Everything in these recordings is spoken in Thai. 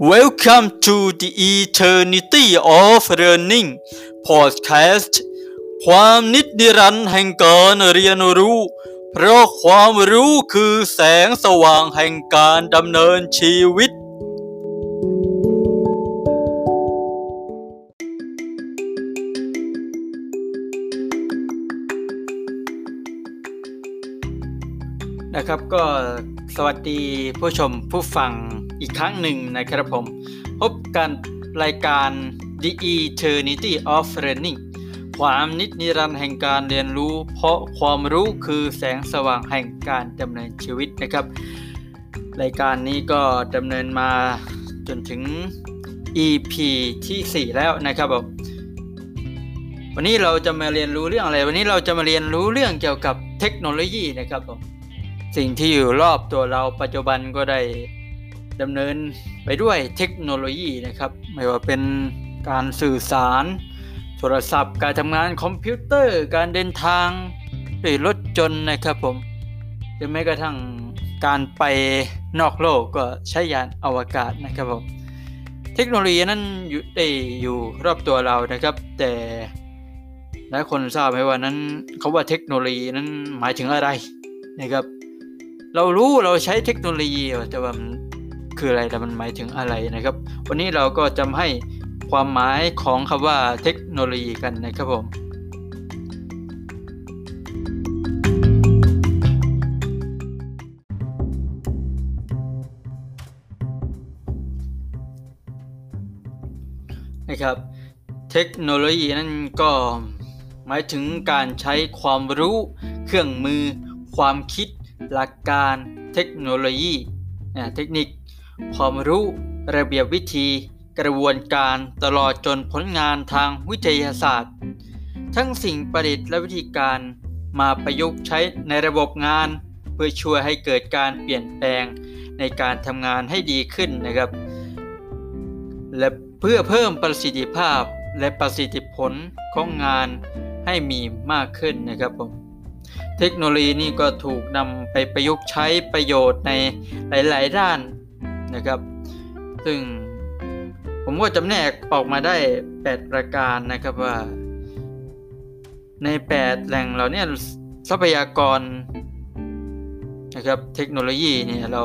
Welcome to the Eternity of Learning Podcast ความนิจนิรันดรแห่งการเรียนรู้ เพราะความรู้คือแสงสว่างแห่งการดำเนินชีวิต นะครับก็สวัสดีผู้ชมผู้ฟัง อีกครั้งหนึ่งนะครับผม พบกันรายการ The Eternity of Learning ความนิจนิรันดร์แห่งการเรียนรู้ เพราะความรู้คือแสงสว่างแห่งการดำเนินชีวิตนะครับ รายการนี้ก็ดำเนินมาจนถึง EP ที่ 4 แล้วนะครับผมวันนี้เราจะมาเรียนรู้เรื่องอะไร วันนี้เราจะมาเรียนรู้เรื่องเกี่ยวกับเทคโนโลยีนะครับผมสิ่งที่อยู่รอบตัวเราปัจจุบันก็ได้ ดำเนินไปด้วยเทคโนโลยีนะครับ ไม่ว่าเป็นการสื่อสาร โทรศัพท์ การทำงานคอมพิวเตอร์ การเดินทางด้วยรถจนนะครับผมหรือแม้กระทั่งการไปนอกโลกก็ใช้ยานอวกาศนะครับผมเทคโนโลยีนั้นอยู่ได้อยู่รอบตัวเรานะครับ แต่หลายคนทราบไหมว่านั้นเขาว่าเทคโนโลยีนั้นหมายถึงอะไรนะครับ เรารู้เราใช้เทคโนโลยีแต่ว่า คืออะไรแต่มันหมายถึงอะไรนะครับ วันนี้เราก็จะให้ความหมายของคำว่าเทคโนโลยีกันนะครับผมนะครับเทคโนโลยีนั่นก็หมายถึงการใช้ความรู้เครื่องมือ ความคิด หลักการ เทคโนโลยีเทคนิค ความรู้ระเบียบวิธีกระบวนการตลอดจนผลงานทางวิทยาศาสตร์ ทั้งสิ่งประดิษฐ์และวิธีการมาประยุกต์ใช้ในระบบงาน เพื่อช่วยให้เกิดการเปลี่ยนแปลงในการทำงานให้ดีขึ้นนะครับ และเพื่อเพิ่มประสิทธิภาพและประสิทธิผลของงานให้มีมากขึ้นนะครับผมเทคโนโลยีนี่ก็ถูกนำไปประยุกต์ใช้ประโยชน์ในหลาย ๆ ด้าน นะครับ ซึ่งผมก็จำแนกออกมาได้ 8 ประการนะครับว่า ใน 8 แหล่งเราเนี่ยทรัพยากรนะครับเทคโนโลยีเนี่ยเรา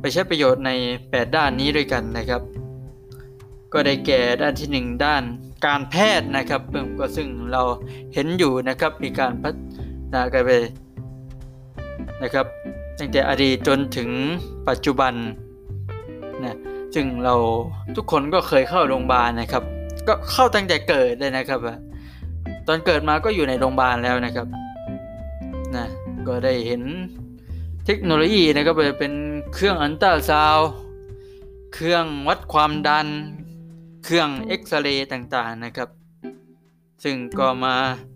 ไปใช้ประโยชน์ใน 8 ด้านนี้ด้วยกันนะครับ ก็ได้แก่ด้านที่ 1 ด้านการแพทย์นะครับก็ซึ่งเราเห็นอยู่นะครับมีการพัฒนากันไปนะครับตั้งแต่อดีตจนถึงปัจจุบัน นะซึ่งเราทุกคนก็เคยเข้าโรงพยาบาลนะครับ ก็เข้าตั้งแต่เกิดเลยนะครับ ตอนเกิดมาก็อยู่ในโรงพยาบาลแล้วนะครับนะก็ได้เห็นเทคโนโลยีนะครับเป็นเครื่องอันตราซาวเครื่องวัดความดัน เครื่องเอ็กซเรย์ต่างๆนะครับ ซึ่งก็มา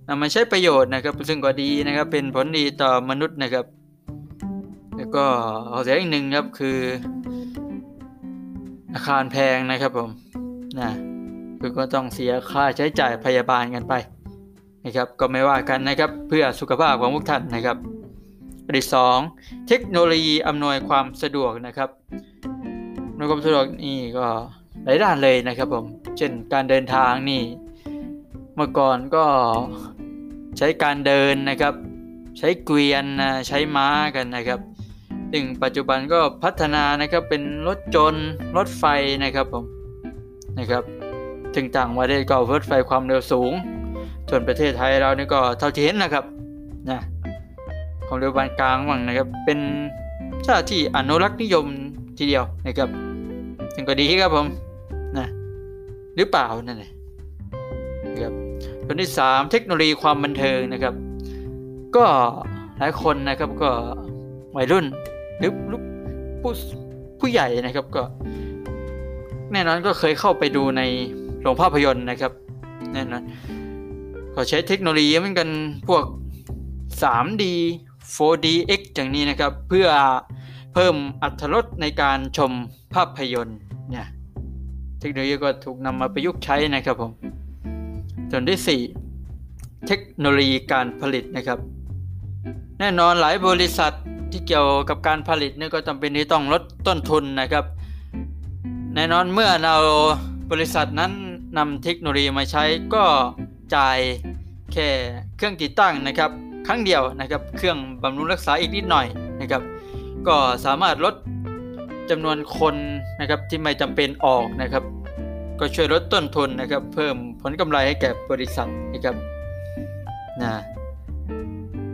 นำมาใช้ประโยชน์นะครับ ซึ่งก็ดีนะครับเป็นผลดีต่อมนุษย์นะครับ แล้วก็เอาเสียอีกหนึ่งครับคือ อาคารแพงนะครับผมนะคือก็ต้องเสียค่าใช้จ่ายพยาบาลกันไปนะครับ ก็ไม่ว่ากันนะครับเพื่อสุขภาพของทุกท่านนะครับอันที่สองเทคโนโลยีอำนวยความสะดวกนะครับอำนวยความสะดวกนี่ก็หลายด้านเลยนะครับผมเช่นการเดินทางนี่เมื่อก่อนก็ใช้การเดินนะครับ ใช้เกวียนนะใช้ม้ากันนะครับ ซึ่งปัจจุบันก็พัฒนานะครับเป็นรถจนรถไฟนะครับผมนะครับถึงต่างประเทศก็รถไฟความเร็วสูง ส่วนประเทศไทยเรานี่ก็เท่าที่เห็นนะครับนะความเร็วปานกลางว่างนะครับ เป็นเจ้าที่อนุรักษ์นิยมทีเดียวนะครับซึ่งก็ดีครับผมนะหรือเปล่านั่นแหละนะครับส่วนที่ 3 เทคโนโลยีความบันเทิงนะครับ ก็หลายคนนะครับก็วัยรุ่น หรือผู้ผู้ใหญ่นะครับก็ แน่นอนก็เคยเข้าไปดูในโรงภาพยนตร์นะครับแน่นอนก็ใช้เทคโนโลยีเหมือนกันพวก 3D 4DX อย่างนี้นะครับ เพื่อเพิ่มอัตรสในการชมภาพยนตร์เนี่ยเทคโนโลยีก็ถูกนำมาประยุกต์ใช้นะครับผมส่วนที่ 4 เทคโนโลยีการผลิตนะครับ แน่นอนหลายบริษัท ที่เกี่ยวกับการผลิตนี่ก็จำเป็นที่ต้องลดต้นทุนนะครับ แน่นอนเมื่อเราบริษัทนั้นนำเทคโนโลยีมาใช้ก็จ่ายแค่เครื่องติดตั้งนะครับครั้งเดียวนะครับ เครื่องบำรุงรักษาอีกนิดหน่อยนะครับ ก็สามารถลดจำนวนคนนะครับที่ไม่จำเป็นออกนะครับ ก็ช่วยลดต้นทุนนะครับ เพิ่มผลกำไรให้แก่บริษัทนะครับนะ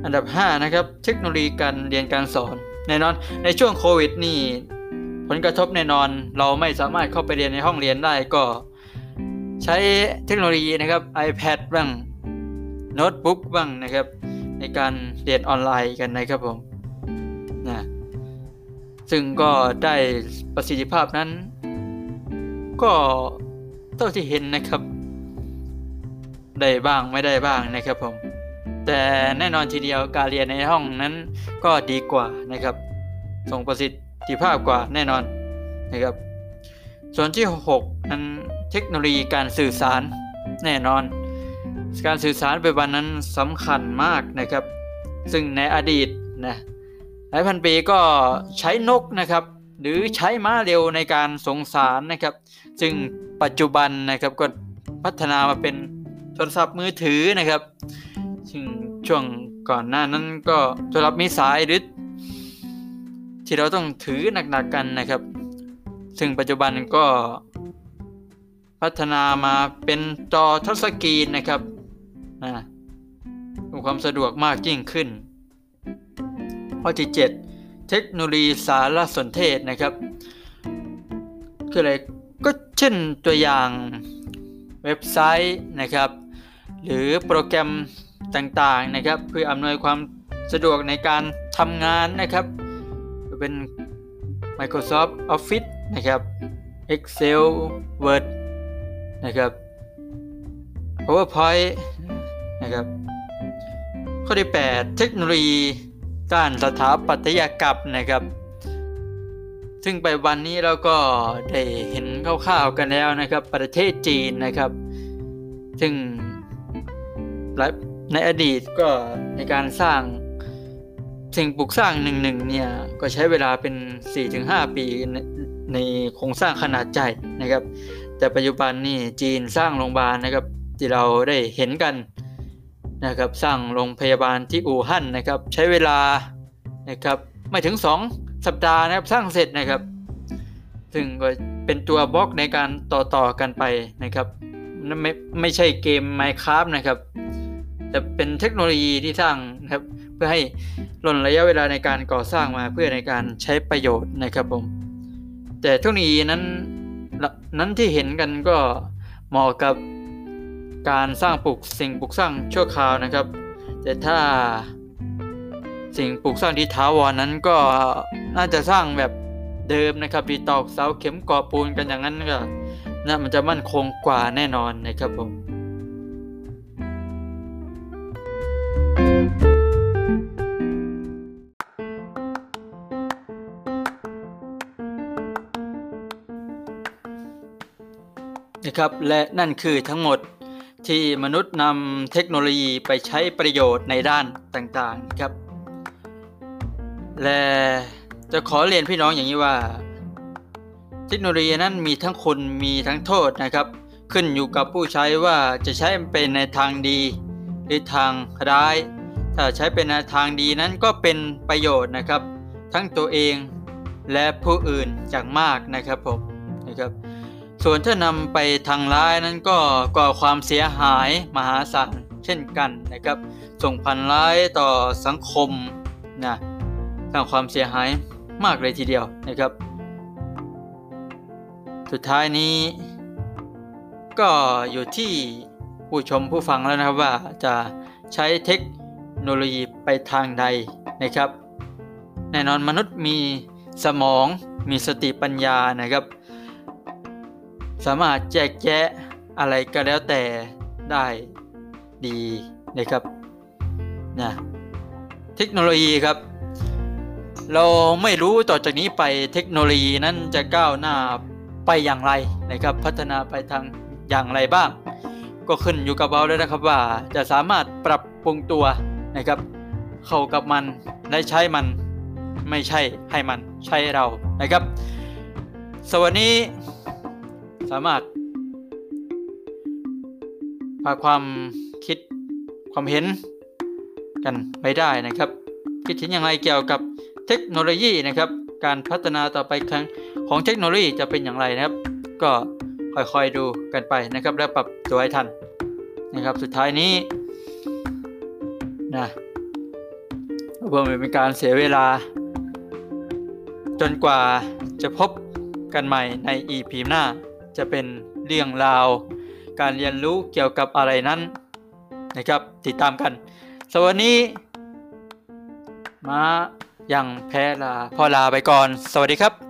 อันดับ 5 นะครับ เทคโนโลยีการเรียนการสอน แน่นอนในช่วงโควิดนี่ผลกระทบแน่นอนเราไม่สามารถเข้าไปเรียนในห้องเรียนได้ก็ ใช้เทคโนโลยีนะครับ iPad บ้างโน้ตบุ๊กบ้างนะครับ ในการเรียนออนไลน์กันนะครับผมนะซึ่งก็ได้ประสิทธิภาพนั้น ก็เท่าที่เห็นนะครับ ได้บ้างไม่ได้บ้างนะครับผม แต่แน่นอนทีเดียวการเรียนในห้องนั้นก็ดีกว่านะครับส่งประสิทธิภาพกว่าแน่นอนนะครับ ส่วนที่ 6 นั้นเทคโนโลยีการสื่อสารแน่นอน การสื่อสารปัจจุบันนั้นสำคัญมากนะครับ ซึ่งในอดีตนะหลายพันปีก็ใช้นกนะครับ หรือใช้ม้าเร็วในการส่งสารนะครับ ซึ่งปัจจุบันนะครับก็พัฒนามาเป็นโทรศัพท์มือถือนะครับ ซึ่งช่วงก่อนหน้านั้นก็โทรศัพท์มีสายหรือที่เราต้องถือหนักๆกันนะครับ ซึ่งปัจจุบันก็พัฒนามาเป็นจอทัชสกรีนนะครับนะมีความสะดวกมากยิ่งขึ้น ข้อที่ 7 เทคโนโลยีสารสนเทศนะครับ คืออะไรก็เช่นตัวอย่างเว็บไซต์นะครับ หรือโปรแกรม ต่างๆนะครับ เพื่ออำนวยความสะดวกในการทำงานนะครับเป็น Microsoft Office นะครับ Excel Word นะครับ PowerPoint นะครับ ข้อที่ 8 เทคโนโลยีด้านสถาปัตยกรรมนะครับ ซึ่งไปวันนี้เราก็ได้เห็นคร่าวๆกันแล้วนะครับ ประเทศจีนนะครับ ซึ่ง ในอดีตก็ในการสร้างสิ่งปลูกสร้างหนึ่งหนึ่งเนี่ยก็ใช้เวลาเป็น 4-5 ปีในโครงสร้างขนาดใหญ่นะครับ แต่ปัจจุบันนี่จีนสร้างโรงพยาบาลนะครับที่เราได้เห็นกันนะครับสร้างโรงพยาบาลที่อู่ฮั่นนะครับ ใช้เวลานะครับไม่ถึง 2 สัปดาห์นะครับสร้างเสร็จนะครับ ซึ่งก็เป็นตัวบล็อกในการต่อต่อกันไปนะครับนั่นไม่ไม่ใช่เกม Minecraft นะครับ แต่เป็นเทคโนโลยีที่สร้างนะครับ เพื่อให้ลดระยะเวลาในการก่อสร้างมาเพื่อในการใช้ประโยชน์นะครับผม แต่เทคโนโลยีนั้นนั้นที่เห็นกันก็เหมาะกับการสร้างปลูกสิ่งปลูกสร้างชั่วคราวนะครับ แต่ถ้าสิ่งปลูกสร้างที่ท้าวรนั้นก็น่าจะสร้างแบบเดิมนะครับดีตอกเสาเข็มก่อปูนกันอย่างนั้นก็น่ามันจะมั่นคงกว่าแน่นอนนะครับผม นะครับ และนั่นคือทั้งหมดที่มนุษย์นำเทคโนโลยีไปใช้ประโยชน์ในด้านต่างๆครับ และจะขอเรียนพี่น้องอย่างนี้ว่า เทคโนโลยีนั้นมีทั้งคุณมีทั้งโทษนะครับ ขึ้นอยู่กับผู้ใช้ว่าจะใช้เป็นในทางดี หรือทางร้าย ถ้าใช้เป็นในทางดีนั้นก็เป็นประโยชน์นะครับ ทั้งตัวเองและผู้อื่นอย่างมากนะครับผมนะครับ ส่วนถ้านำไปทางร้ายนั้นก็ก่อความเสียหายมหาศาลเช่นกันนะครับ ส่งพันร้ายต่อสังคมนะสร้างความเสียหายมากเลยทีเดียวนะครับ สุดท้ายนี้ ก็อยู่ที่ผู้ชมผู้ฟังแล้วนะครับว่าจะใช้เทคโนโลยีไปทางใดนะครับ แน่นอนมนุษย์มีสมองมีสติปัญญานะครับ สามารถแจกแยะอะไรก็แล้วแต่ได้ดีนะครับนะเทคโนโลยีครับ เราไม่รู้ต่อจากนี้ไปเทคโนโลยีนั้นจะก้าวหน้าไปอย่างไรนะครับ พัฒนาไปทางอย่างไรบ้าง ก็ขึ้นอยู่กับเราเลยนะครับว่าจะสามารถปรับปรุงตัวนะครับ เข้ากับมันได้ใช้มันไม่ใช่ให้มันใช้เรานะครับสวัสดี สามารถ พาความคิดความเห็นกันไปได้นะครับ คิดเห็นอย่างไรเกี่ยวกับเทคโนโลยีนะครับ การพัฒนาต่อไปครั้งของเทคโนโลยีจะเป็นอย่างไรนะครับ ก็ค่อยๆดูกันไปนะครับ แล้วปรับตัวให้ทันนะครับ สุดท้ายนี้นะเพื่อไม่เป็นการเสียเวลา จนกว่าจะพบกันใหม่ใน EP หน้า จะเป็นเรื่องราว การเรียนรู้เกี่ยวกับอะไรนั้นนะครับ ติดตามกันสวัสดีมาอย่างแพ้ลาพอลาไปก่อน สวัสดีครับ